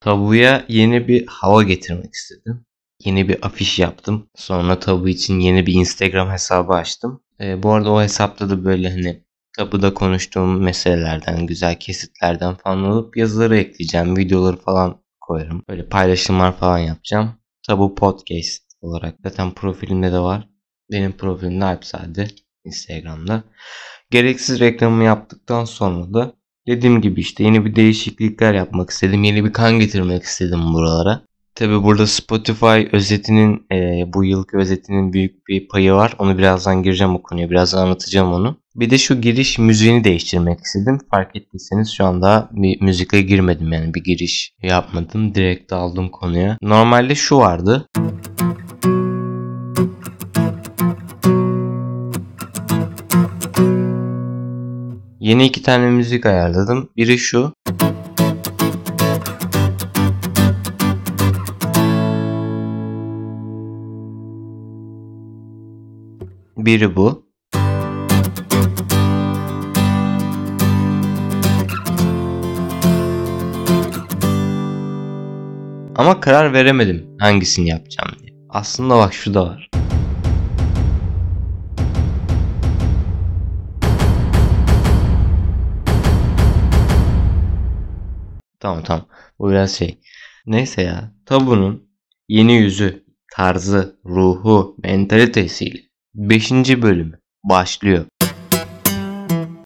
Tabuya yeni bir hava getirmek istedim. Yeni bir afiş yaptım. Sonra tabu için yeni bir Instagram hesabı açtım. Ee, bu arada o hesapta da böyle hani tabuda konuştuğum meselelerden, güzel kesitlerden falan alıp yazıları ekleyeceğim. Videoları falan koyarım. Böyle paylaşımlar falan yapacağım. Tabu Podcast olarak zaten profilimde de var. Benim profilimde Alpsade Instagram'da. Gereksiz reklamı yaptıktan sonra da dediğim gibi işte yeni bir değişiklikler yapmak istedim. Yeni bir kan getirmek istedim buralara. Tabi burada Spotify özetinin e, bu yılki özetinin büyük bir payı var. Onu birazdan gireceğim o konuya. Birazdan anlatacağım onu. Bir de şu giriş müziğini değiştirmek istedim. Fark ettiyseniz şu anda bir müzikle girmedim yani bir giriş yapmadım. Direkt aldım konuya. Normalde şu vardı. Yeni iki tane müzik ayarladım. Biri şu. Biri bu. Ama karar veremedim hangisini yapacağım diye. Aslında bak şu da var. Tamam tamam. Bu biraz şey. Neyse ya. Tabu'nun yeni yüzü, tarzı, ruhu, mentalitesiyle 5. bölümü başlıyor.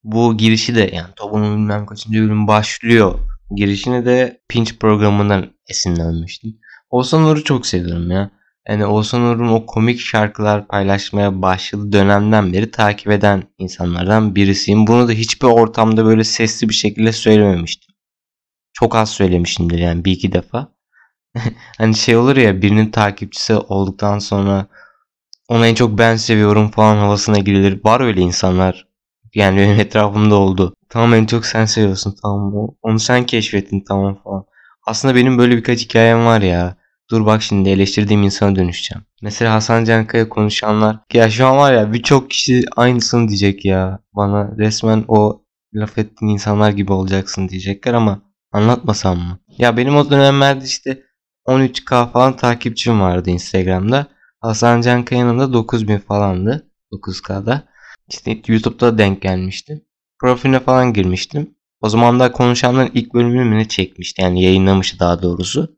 Bu girişi de yani Tabu'nun bilmem kaçıncı bölüm başlıyor. Girişini de Pinch programından esinlenmiştim. Oğuzhan Uğur'u çok seviyorum ya. Yani Oğuzhan Uğur'un o komik şarkılar paylaşmaya başladığı dönemden beri takip eden insanlardan birisiyim. Bunu da hiçbir ortamda böyle sesli bir şekilde söylememiştim. Çok az söylemişimdir yani bir iki defa. hani şey olur ya birinin takipçisi olduktan sonra ona en çok ben seviyorum falan havasına girilir. Var öyle insanlar. Yani benim etrafımda oldu. Tamam en çok sen seviyorsun tamam onu sen keşfettin tamam falan. Aslında benim böyle birkaç hikayem var ya. Dur bak şimdi eleştirdiğim insana dönüşeceğim. Mesela Hasan Cankaya konuşanlar. Ya şu an var ya birçok kişi aynısını diyecek ya. Bana resmen o laf ettiğin insanlar gibi olacaksın diyecekler ama anlatmasam mı? Ya benim o dönemlerde işte 13k falan takipçim vardı Instagram'da. Hasan Cankaya'nın da 9000 falandı. 9k'da. İşte YouTube'da denk gelmiştim. Profiline falan girmiştim. O zaman da konuşanların ilk bölümünü çekmişti yani yayınlamıştı daha doğrusu.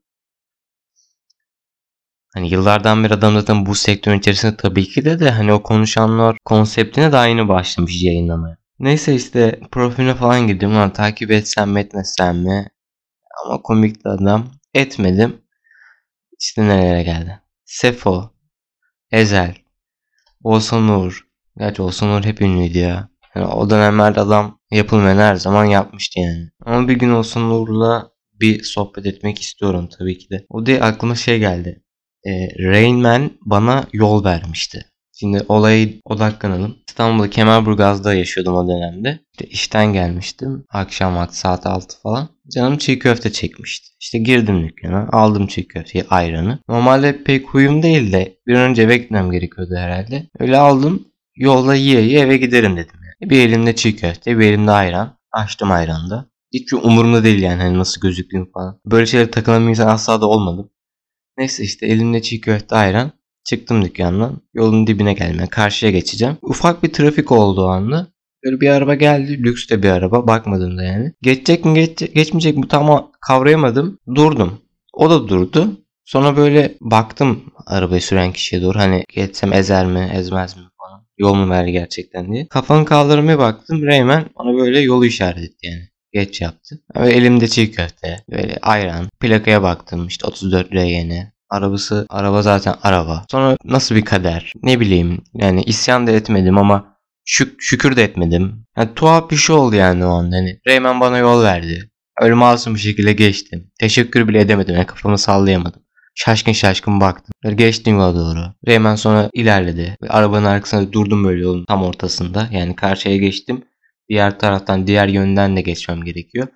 Hani yıllardan beri adam zaten bu sektörün içerisinde tabii ki de de hani o konuşanlar konseptine de aynı başlamış yayınlamaya. Neyse işte profiline falan girdim lan takip etsem mi etmesem mi? Ama komikti adam. Etmedim. İşte nerelere geldi. Sefo, Ezel, Oğuzhan Uğur. Gerçi Oğuzhan Uğur hep ünlüydü ya. Yani o dönemlerde adam yapılmayan her zaman yapmıştı yani. Ama bir gün Oğuzhan Uğur'la bir sohbet etmek istiyorum tabii ki de. O diye aklıma şey geldi. E, Rain Man bana yol vermişti. Şimdi olayı odaklanalım. İstanbul'da Kemerburgaz'da yaşıyordum o dönemde. İşte işten gelmiştim. Akşam vakti saat 6 falan. Canım çiğ köfte çekmişti. İşte girdim dükkana. Aldım çiğ köfteyi, ayranı. Normalde pek huyum değil de bir önce gitmem gerekiyordu herhalde. Öyle aldım. Yolda yiye yiye eve giderim dedim. Yani. Bir elimde çiğ köfte, bir elimde ayran. Açtım ayranı Hiçbir umurumda değil yani hani nasıl gözüktüğüm falan. Böyle şeylere takılan bir insan asla da olmadım. Neyse işte elimde çiğ köfte ayran. Çıktım dükkandan. Yolun dibine gelmeye karşıya geçeceğim. Ufak bir trafik oldu o anda. Böyle bir araba geldi. Lüks de bir araba. Bakmadım da yani. Geçecek mi geç, geçmeyecek mi tam kavrayamadım. Durdum. O da durdu. Sonra böyle baktım arabayı süren kişiye doğru. Hani geçsem ezer mi ezmez mi falan. Yol mu verdi gerçekten diye. Kafanı kaldırmaya baktım. Reymen bana böyle yolu işaret etti yani. Geç yaptı. Ve elimde çiğ köfte. Böyle ayran. Plakaya baktım işte 34 RGN. Arabası araba zaten araba. Sonra nasıl bir kader? Ne bileyim yani isyan da etmedim ama şük şükür de etmedim. Yani tuhaf bir şey oldu yani o anda. Hani Reymen bana yol verdi. Öyle masum bir şekilde geçtim. Teşekkür bile edemedim. Yani kafamı sallayamadım. Şaşkın şaşkın baktım. Böyle geçtim yola doğru. Reymen sonra ilerledi. Ve arabanın arkasında durdum böyle yolun tam ortasında. Yani karşıya geçtim. Diğer taraftan diğer yönden de geçmem gerekiyor.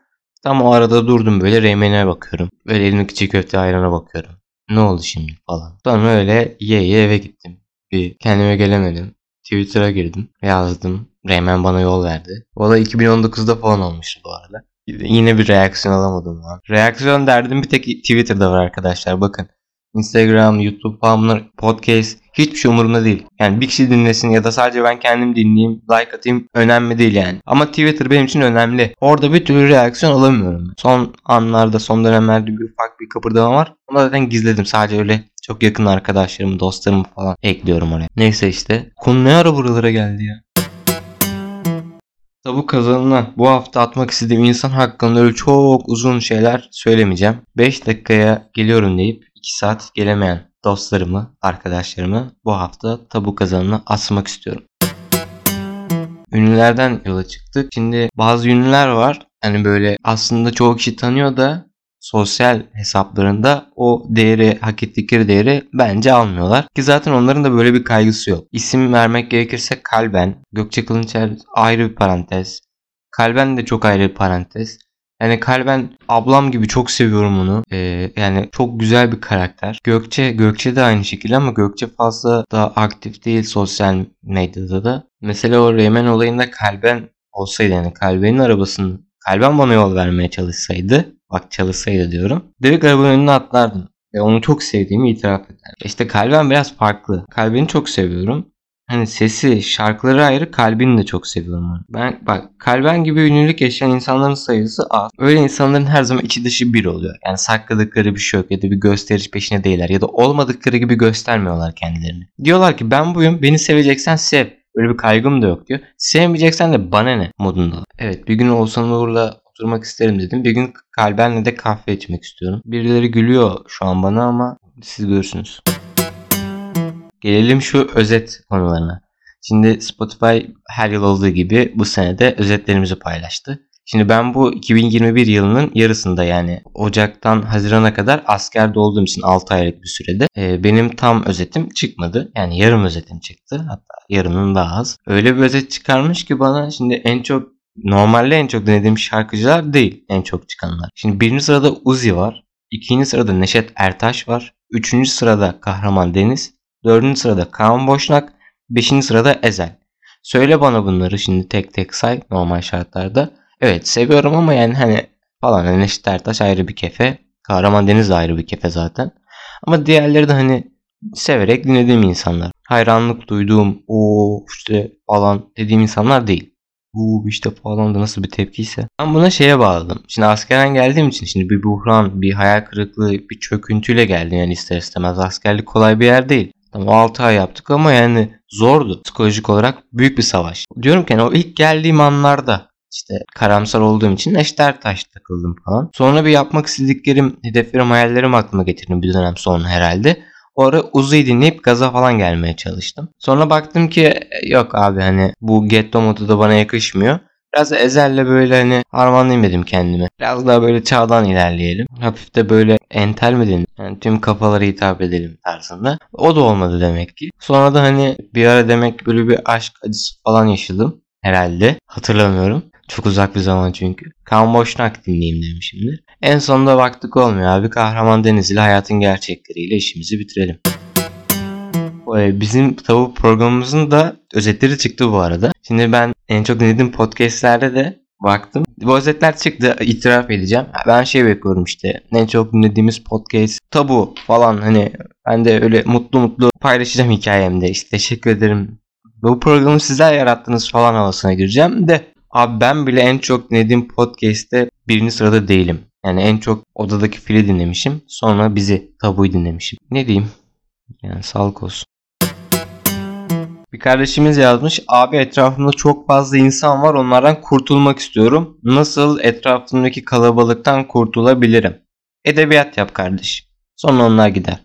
Tam o arada durdum böyle Reymen'e bakıyorum. Böyle elimdeki çiğ köfte ayrana bakıyorum. Ne oldu şimdi falan. Sonra öyle ye ye eve gittim. Bir kendime gelemedim. Twitter'a girdim. Yazdım. Reymen bana yol verdi. O da 2019'da falan olmuştu bu arada. Yine bir reaksiyon alamadım lan. Reaksiyon derdim bir tek Twitter'da var arkadaşlar bakın. Instagram, YouTube falan podcast hiçbir şey umurumda değil. Yani bir kişi dinlesin ya da sadece ben kendim dinleyeyim, like atayım önemli değil yani. Ama Twitter benim için önemli. Orada bir türlü reaksiyon alamıyorum. Son anlarda, son dönemlerde bir ufak bir kıpırdama var. Ama zaten gizledim. Sadece öyle çok yakın arkadaşlarımı, dostlarımı falan ekliyorum oraya. Neyse işte. Konu ne ara buralara geldi ya? Tabu kazanına bu hafta atmak istediğim insan hakkında öyle çok uzun şeyler söylemeyeceğim. 5 dakikaya geliyorum deyip 2 saat gelemeyen dostlarımı, arkadaşlarımı bu hafta tabu kazanına asmak istiyorum. Ünlülerden yola çıktık. Şimdi bazı ünlüler var. Hani böyle aslında çoğu kişi tanıyor da sosyal hesaplarında o değeri, hak ettikleri değeri bence almıyorlar. Ki zaten onların da böyle bir kaygısı yok. İsim vermek gerekirse Kalben, Gökçe Kılınçer ayrı bir parantez. Kalben de çok ayrı bir parantez. Yani Kalben ablam gibi çok seviyorum onu. Ee, yani çok güzel bir karakter. Gökçe, Gökçe de aynı şekilde ama Gökçe fazla da aktif değil sosyal medyada da. Mesela o Reymen olayında Kalben olsaydı yani Kalben'in arabasını Kalben bana yol vermeye çalışsaydı bak çalışsaydı diyorum. Direkt arabanın önüne atlardım. Ve onu çok sevdiğimi itiraf eder. İşte Kalben biraz farklı. Kalben'i çok seviyorum. Hani sesi, şarkıları ayrı, kalbini de çok seviyorum. Ben bak kalben gibi ünlülük yaşayan insanların sayısı az. Öyle insanların her zaman içi dışı bir oluyor. Yani sakladıkları bir şey yok ya da bir gösteriş peşine değiller ya da olmadıkları gibi göstermiyorlar kendilerini. Diyorlar ki ben buyum, beni seveceksen sev. Öyle bir kaygım da yok diyor. Sevmeyeceksen de bana ne modunda. Evet bir gün Oğuzhan Uğur'la oturmak isterim dedim. Bir gün kalbenle de kahve içmek istiyorum. Birileri gülüyor şu an bana ama siz görürsünüz. Gelelim şu özet konularına. Şimdi Spotify her yıl olduğu gibi bu senede özetlerimizi paylaştı. Şimdi ben bu 2021 yılının yarısında yani Ocak'tan Haziran'a kadar askerde olduğum için 6 aylık bir sürede e, benim tam özetim çıkmadı. Yani yarım özetim çıktı. Hatta yarının daha az. Öyle bir özet çıkarmış ki bana şimdi en çok normalde en çok dinlediğim şarkıcılar değil en çok çıkanlar. Şimdi birinci sırada Uzi var. ikinci sırada Neşet Ertaş var. Üçüncü sırada Kahraman Deniz. Dördüncü sırada Kaan Boşnak. Beşinci sırada Ezel. Söyle bana bunları şimdi tek tek say normal şartlarda. Evet seviyorum ama yani hani falan hani Neşet Ertaş ayrı bir kefe. Kahraman Deniz de ayrı bir kefe zaten. Ama diğerleri de hani severek dinlediğim insanlar. Hayranlık duyduğum o işte falan dediğim insanlar değil. Bu işte falan da nasıl bir tepkiyse. Ben buna şeye bağladım. Şimdi askerden geldiğim için şimdi bir buhran, bir hayal kırıklığı, bir çöküntüyle geldim yani ister istemez. Askerlik kolay bir yer değil. Tamam 6 ay yaptık ama yani zordu. Psikolojik olarak büyük bir savaş. Diyorum ki yani o ilk geldiğim anlarda işte karamsar olduğum için eşler taş takıldım falan. Sonra bir yapmak istediklerim, hedeflerim, hayallerim aklıma getirdim bir dönem sonra herhalde. O ara Uzi'yi dinleyip gaza falan gelmeye çalıştım. Sonra baktım ki yok abi hani bu getto modu da bana yakışmıyor. Biraz Ezel'le böyle hani harmanlayayım dedim kendime. Biraz daha böyle çağdan ilerleyelim. Hafif de böyle entel mi denir? Yani tüm kafalara hitap edelim tarzında. O da olmadı demek ki. Sonra da hani bir ara demek böyle bir aşk acısı falan yaşadım. Herhalde. Hatırlamıyorum. Çok uzak bir zaman çünkü. Kan Boşnak dinleyeyim demişimdir. En sonunda baktık olmuyor abi. Kahraman Deniz ile hayatın gerçekleriyle işimizi bitirelim. Bizim tavuk programımızın da özetleri çıktı bu arada. Şimdi ben en çok dinlediğim podcastlerde de baktım. Bu özetler çıktı itiraf edeceğim. Ben şey bekliyorum işte en çok dinlediğimiz podcast tabu falan hani ben de öyle mutlu mutlu paylaşacağım hikayemde işte teşekkür ederim. Bu programı sizler yarattınız falan havasına gireceğim de abi ben bile en çok dinlediğim podcast'te birinci sırada değilim. Yani en çok odadaki fili dinlemişim. Sonra bizi tabuyu dinlemişim. Ne diyeyim? Yani sağlık olsun. Bir kardeşimiz yazmış. Abi etrafımda çok fazla insan var. Onlardan kurtulmak istiyorum. Nasıl etrafımdaki kalabalıktan kurtulabilirim? Edebiyat yap kardeş. Sonra onlar gider.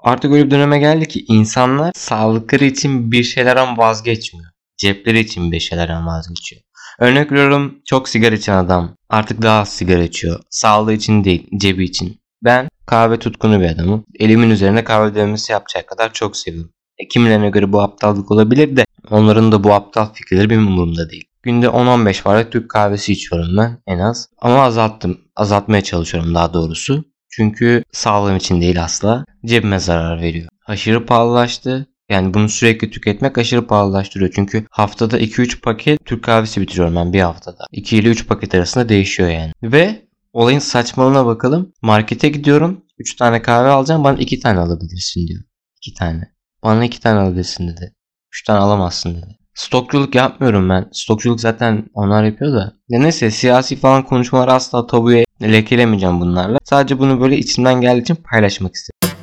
Artık öyle bir döneme geldi ki insanlar sağlıkları için bir şeylerden vazgeçmiyor. Cepleri için bir şeylerden vazgeçiyor. Örnek veriyorum çok sigara içen adam artık daha az sigara içiyor. Sağlığı için değil cebi için. Ben kahve tutkunu bir adamım. Elimin üzerine kahve dövmesi yapacak kadar çok seviyorum. E, kimilerine göre bu aptallık olabilir de onların da bu aptal fikirleri benim umurumda değil. Günde 10-15 bardak Türk kahvesi içiyorum ben en az. Ama azalttım. Azaltmaya çalışıyorum daha doğrusu. Çünkü sağlığım için değil asla. Cebime zarar veriyor. Aşırı pahalılaştı. Yani bunu sürekli tüketmek aşırı pahalılaştırıyor. Çünkü haftada 2-3 paket Türk kahvesi bitiriyorum ben bir haftada. 2 ile 3 paket arasında değişiyor yani. Ve olayın saçmalığına bakalım. Markete gidiyorum. 3 tane kahve alacağım. Bana 2 tane alabilirsin diyor. 2 tane. Bana 2 tane alabilirsin dedi. 3 tane alamazsın dedi. Stokçuluk yapmıyorum ben. Stokçuluk zaten onlar yapıyor da. Ya neyse siyasi falan konuşmalar asla tabuya lekelemeyeceğim bunlarla. Sadece bunu böyle içimden geldiği için paylaşmak istedim.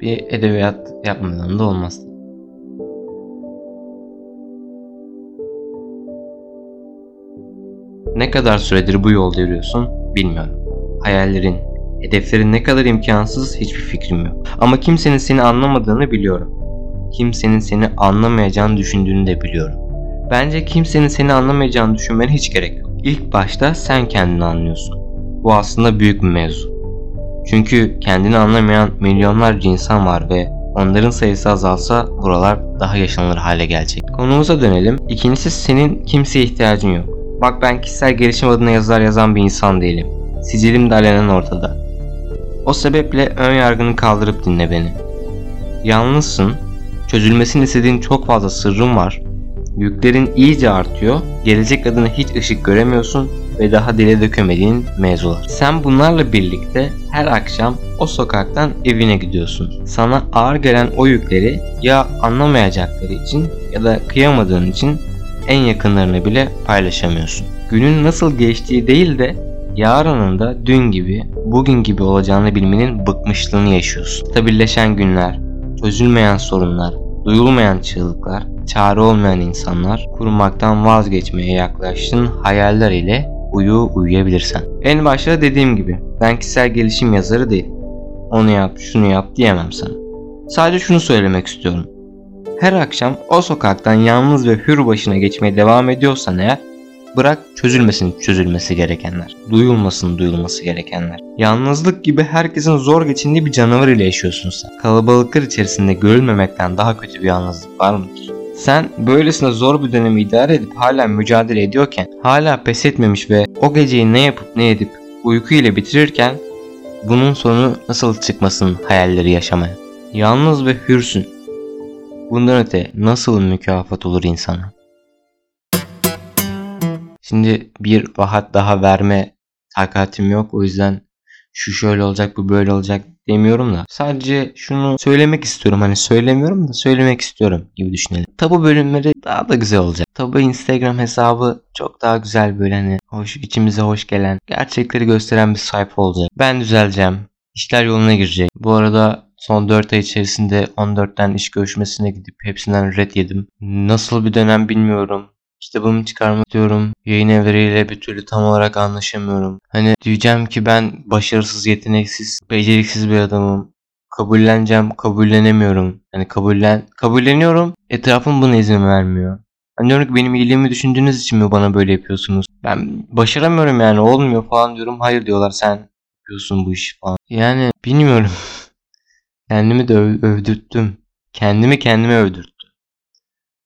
Bir edebiyat yapmadan da olmaz. Ne kadar süredir bu yolda yürüyorsun bilmiyorum. Hayallerin, hedeflerin ne kadar imkansız hiçbir fikrim yok. Ama kimsenin seni anlamadığını biliyorum. Kimsenin seni anlamayacağını düşündüğünü de biliyorum. Bence kimsenin seni anlamayacağını düşünmene hiç gerek yok. İlk başta sen kendini anlıyorsun. Bu aslında büyük bir mevzu. Çünkü kendini anlamayan milyonlarca insan var ve onların sayısı azalsa buralar daha yaşanılır hale gelecek. Konumuza dönelim. İkincisi senin kimseye ihtiyacın yok. Bak ben kişisel gelişim adına yazılar yazan bir insan değilim. Sicilim de alenen ortada. O sebeple ön yargını kaldırıp dinle beni. Yalnızsın, çözülmesini istediğin çok fazla sırrın var, yüklerin iyice artıyor, gelecek adına hiç ışık göremiyorsun ve daha dile dökemediğin mevzular. Sen bunlarla birlikte her akşam o sokaktan evine gidiyorsun. Sana ağır gelen o yükleri ya anlamayacakları için ya da kıyamadığın için en yakınlarını bile paylaşamıyorsun. Günün nasıl geçtiği değil de yarının da dün gibi, bugün gibi olacağını bilmenin bıkmışlığını yaşıyorsun. Stabilleşen günler, çözülmeyen sorunlar, duyulmayan çığlıklar, çare olmayan insanlar, kurmaktan vazgeçmeye yaklaştığın hayaller ile uyu uyuyabilirsen. En başta dediğim gibi ben kişisel gelişim yazarı değil. Onu yap, şunu yap diyemem sana. Sadece şunu söylemek istiyorum. Her akşam o sokaktan yalnız ve hür başına geçmeye devam ediyorsan eğer bırak çözülmesin çözülmesi gerekenler. Duyulmasın duyulması gerekenler. Yalnızlık gibi herkesin zor geçindiği bir canavar ile yaşıyorsun sen. Kalabalıklar içerisinde görülmemekten daha kötü bir yalnızlık var mıdır? Sen böylesine zor bir dönemi idare edip hala mücadele ediyorken, hala pes etmemiş ve o geceyi ne yapıp ne edip uyku ile bitirirken bunun sonu nasıl çıkmasın hayalleri yaşamaya. Yalnız ve hürsün. Bundan öte nasıl mükafat olur insana? Şimdi bir vahat daha verme takatim yok. O yüzden şu şöyle olacak bu böyle olacak demiyorum da. Sadece şunu söylemek istiyorum. Hani söylemiyorum da söylemek istiyorum gibi düşünelim. Tabu bölümleri daha da güzel olacak. Tabu Instagram hesabı çok daha güzel böyle hani hoş içimize hoş gelen gerçekleri gösteren bir sayfa olacak. Ben düzeleceğim. İşler yoluna girecek. Bu arada son 4 ay içerisinde 14'ten iş görüşmesine gidip hepsinden red yedim. Nasıl bir dönem bilmiyorum. Kitabımı çıkarmak istiyorum. Yayın evleriyle bir türlü tam olarak anlaşamıyorum. Hani diyeceğim ki ben başarısız, yeteneksiz, beceriksiz bir adamım. Kabulleneceğim, kabullenemiyorum. Hani kabullen, kabulleniyorum. Etrafım buna izin vermiyor. Hani diyorum ki benim iyiliğimi düşündüğünüz için mi bana böyle yapıyorsunuz? Ben başaramıyorum yani olmuyor falan diyorum. Hayır diyorlar sen yapıyorsun bu işi falan. Yani bilmiyorum. Kendimi de öv- övdürttüm. Kendimi kendime övdürttüm.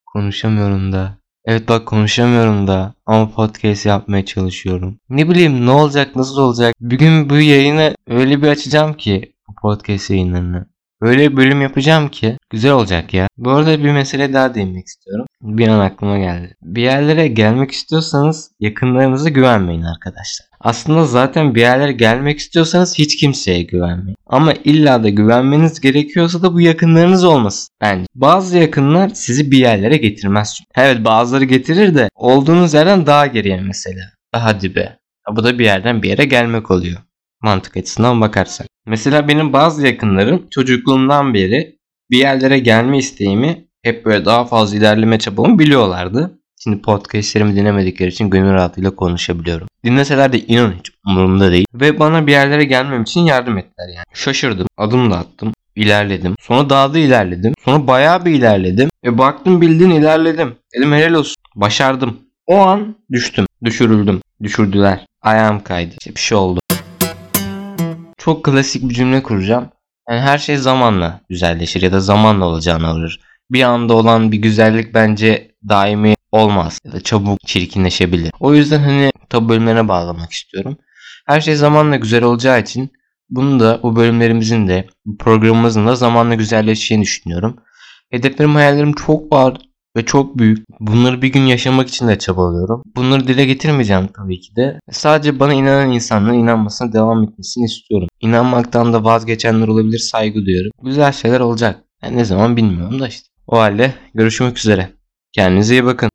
Konuşamıyorum da. Evet bak konuşamıyorum da ama podcast yapmaya çalışıyorum. Ne bileyim ne olacak nasıl olacak. Bugün bu yayını öyle bir açacağım ki bu podcast yayınlarını. Öyle bir bölüm yapacağım ki güzel olacak ya. Bu arada bir mesele daha değinmek istiyorum. Bir an aklıma geldi. Bir yerlere gelmek istiyorsanız yakınlarınıza güvenmeyin arkadaşlar. Aslında zaten bir yerlere gelmek istiyorsanız hiç kimseye güvenmeyin. Ama illa da güvenmeniz gerekiyorsa da bu yakınlarınız olmasın bence. Bazı yakınlar sizi bir yerlere getirmez. Evet bazıları getirir de olduğunuz yerden daha geriye mesela. Daha dibe. Ha, Bu da bir yerden bir yere gelmek oluyor. Mantık açısından bakarsak. Mesela benim bazı yakınlarım çocukluğumdan beri bir yerlere gelme isteğimi hep böyle daha fazla ilerleme çabamı biliyorlardı. Şimdi podcastlerimi dinlemedikleri için gönül rahatlığıyla konuşabiliyorum. Dinleseler de inan hiç umurumda değil. Ve bana bir yerlere gelmem için yardım ettiler yani. Şaşırdım. Adım da attım. ilerledim. Sonra daha da ilerledim. Sonra bayağı bir ilerledim. E baktım bildiğin ilerledim. Dedim helal olsun. Başardım. O an düştüm. Düşürüldüm. Düşürdüler. Ayağım kaydı. İşte bir şey oldu. Çok klasik bir cümle kuracağım. Yani her şey zamanla güzelleşir ya da zamanla olacağını alır. Bir anda olan bir güzellik bence daimi olmaz ya da çabuk çirkinleşebilir. O yüzden hani tabu bölümlerine bağlamak istiyorum. Her şey zamanla güzel olacağı için bunu da bu bölümlerimizin de programımızın da zamanla güzelleşeceğini düşünüyorum. Hedeflerim hayallerim çok var ve çok büyük. Bunları bir gün yaşamak için de çabalıyorum. Bunları dile getirmeyeceğim tabii ki de. Sadece bana inanan insanların inanmasına devam etmesini istiyorum. İnanmaktan da vazgeçenler olabilir saygı duyuyorum. Güzel şeyler olacak. Yani ne zaman bilmiyorum da işte. O halde görüşmek üzere. Kendinize iyi bakın.